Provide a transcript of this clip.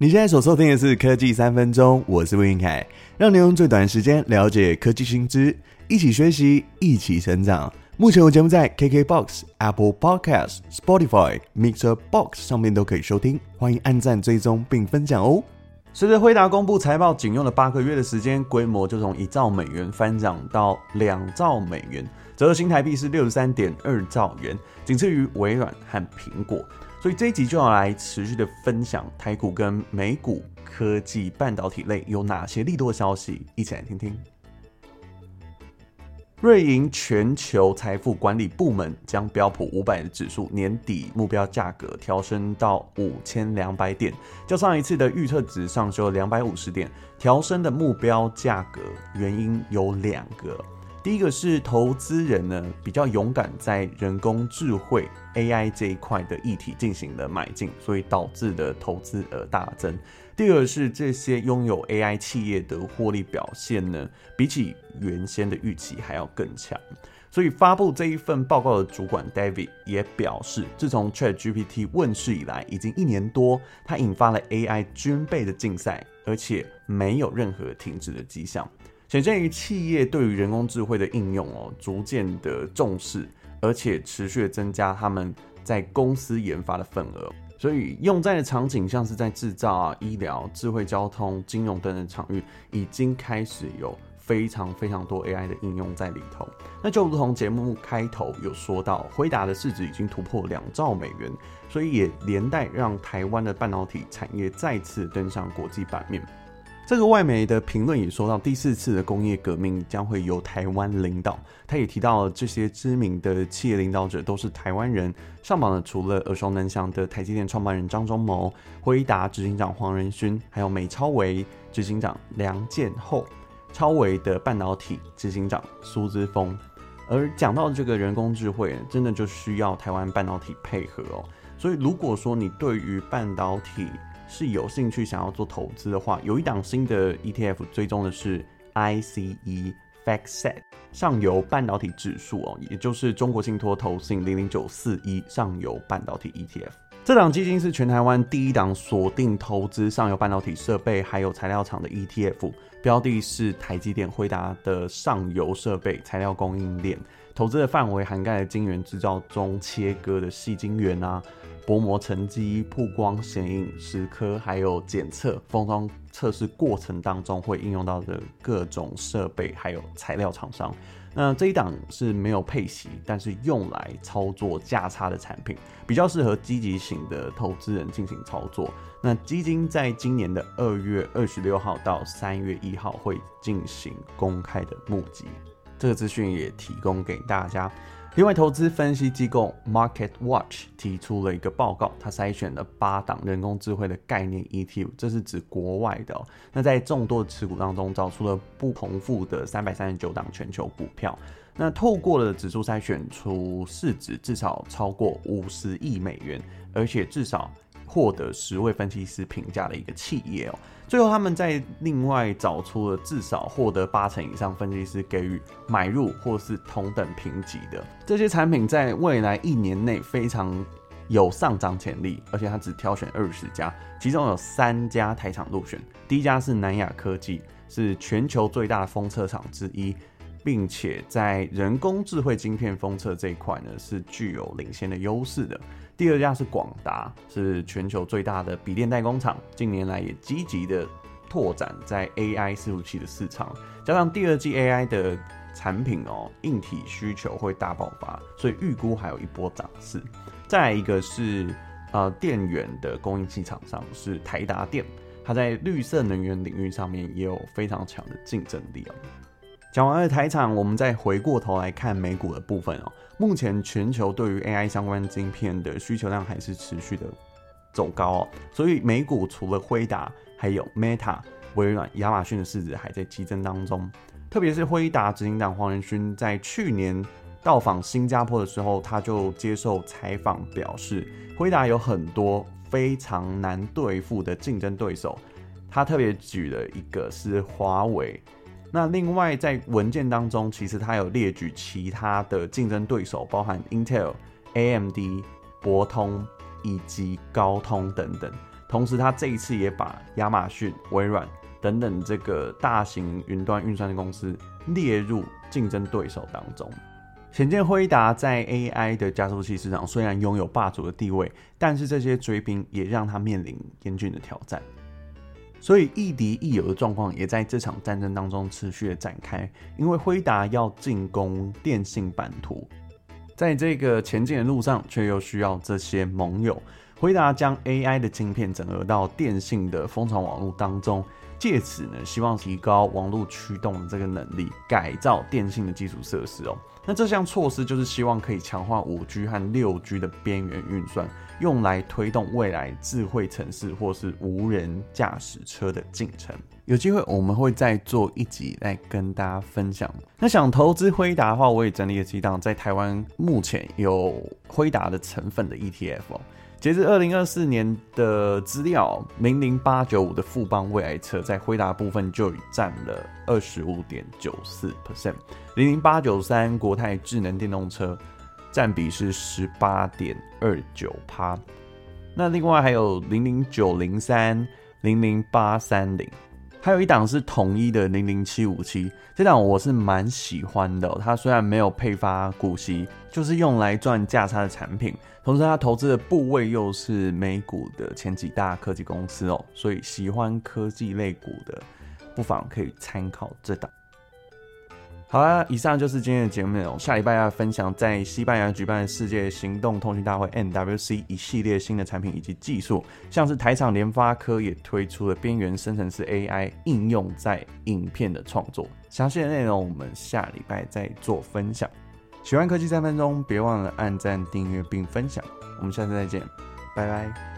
你现在所收听的是科技三分钟，我是魏云凯，让你用最短时间了解科技新知，一起学习，一起成长。目前我节目在 KKBOX、Apple Podcast、Spotify、Mixer Box 上面都可以收听，欢迎按赞、追踪并分享哦。随着辉达公布财报，仅用了八个月的时间，规模就从一兆美元翻涨到两兆美元，折合新台币是六十三点二兆元，仅次于微软和苹果。所以这一集就要来持续的分享台股跟美股科技半导体类有哪些利多消息，一起来听听。瑞银全球财富管理部门将标普五百的指数年底目标价格调升到五千两百点，较上一次的预测值上修了两百五十点。调升的目标价格原因有两个。第一个是投资人呢比较勇敢，在人工智慧 AI 这一块的议题进行了买进，所以导致的投资额大增。第二是这些拥有 AI 企业的获利表现呢，比起原先的预期还要更强。所以发布这一份报告的主管 David 也表示，自从 ChatGPT 问世以来，已经一年多，它引发了 AI 军备的竞赛，而且没有任何停止的迹象。显现于企业对于人工智慧的应用哦，逐渐的重视，而且持续增加他们在公司研发的份额。所以用在的场景像是在制造啊、医疗、智慧交通、金融等等场域，已经开始有非常非常多 AI 的应用在里头。那就如同节目开头有说到，辉达的市值已经突破两兆美元，所以也连带让台湾的半导体产业再次登上国际版面。这个外媒的评论也说到，第四次的工业革命将会由台湾领导。他也提到这些知名的企业领导者都是台湾人，上榜的除了耳熟能详的台积电创办人张忠谋、辉达执行长黄仁勋，还有美超微执行长梁建厚、超微的半导体执行长苏姿丰。而讲到这个人工智慧，真的就需要台湾半导体配合哦。所以如果说你对于半导体，是有兴趣想要做投资的话，有一档新的 ETF 追踪的是 ICE FactSet 上游半导体指数哦，也就是中国信托投信零零九四一上游半导体 ETF。这档基金是全台湾第一档锁定投资上游半导体设备还有材料厂的 ETF，标的是台积电、辉达的上游设备材料供应链，投资的范围涵盖了晶圆制造中切割的细晶圆啊。薄膜沉积、曝光显影、蚀刻，还有检测封装测试过程当中会应用到的各种设备，还有材料厂商。那这一档是没有配息，但是用来操作价差的产品，比较适合积极型的投资人进行操作。那基金在今年的二月二十六号到三月一号会进行公开的募集，这个资讯也提供给大家。另外，投资分析机构 MarketWatch 提出了一个报告，它筛选了八档人工智慧的概念 ETF，这是指国外的。那在众多的持股当中，找出了不重复的三百三十九档全球股票。那透过了指数筛选出市值至少超过五十亿美元，而且至少。获得十位分析师评价的一个企业哦，最后他们在另外找出了至少获得八成以上分析师给予买入或是同等评级的。这些产品，在未来一年内非常有上涨潜力，而且他只挑选二十家，其中有三家台厂入选，第一家是南亚科技，是全球最大的封测厂之一，并且在人工智慧晶片封测这一块呢是具有领先的优势的。第二家是广达，是全球最大的笔电代工厂，近年来也积极的拓展在 AI 伺服器的市场，加上第二季 AI 的产品哦，硬体需求会大爆发，所以预估还有一波涨势。再来一个是呃电源的供应器厂商是台达电，它在绿色能源领域上面也有非常强的竞争力哦。讲完了台厂，我们再回过头来看美股的部分哦。目前全球对于 AI 相关晶片的需求量还是持续的走高哦，所以美股除了辉达，还有 Meta、微软、亚马逊的市值还在激增当中。特别是辉达执行长黄仁勋在去年到访新加坡的时候，他就接受采访表示，辉达有很多非常难对付的竞争对手。他特别举了一个是华为。那另外在文件当中，其实它有列举其他的竞争对手，包含 Intel、AMD、博通以及高通等等。同时，它这一次也把亚马逊、微软等等这个大型云端运算的公司列入竞争对手当中。显见辉达在 AI 的加速器市场虽然拥有霸主的地位，但是这些追兵也让他面临严峻的挑战。所以亦敌亦友的状况也在这场战争当中持续的展开，因为辉达要进攻电信版图，在这个前进的路上，却又需要这些盟友。辉达将 AI 的晶片整合到电信的蜂巢网络当中，借此呢，希望提高网络驱动的这个能力，改造电信的基础设施哦。那这项措施就是希望可以强化五 G 和六 G 的边缘运算，用来推动未来智慧城市或是无人驾驶车的进程。有机会我们会再做一集来跟大家分享。那想投资辉达的话，我也整理了几档在台湾目前有辉达的成分的 ETF 哦。截至二零二四年的资料，零零八九五的富邦未来车在辉达部分就占了二十五点九四 percent，零零八九三国泰智能电动车占比是十八点二九趴，那另外还有零零九零三、零零八三零。还有一档是统一的零零七五七，这档我是蛮喜欢的。它虽然没有配发股息，就是用来赚价差的产品，同时它投资的部位又是美股的前几大科技公司哦，所以喜欢科技类股的，不妨可以参考这档。好啦，以上就是今天的节目内容。下礼拜要分享在西班牙举办的世界行动通讯大会 MWC 一系列新的产品以及技术，像是台厂联发科也推出了边缘生成式 AI 应用在影片的创作。详细的内容我们下礼拜再做分享。喜欢科技三分钟，别忘了按赞、订阅并分享。我们下次再见，拜拜。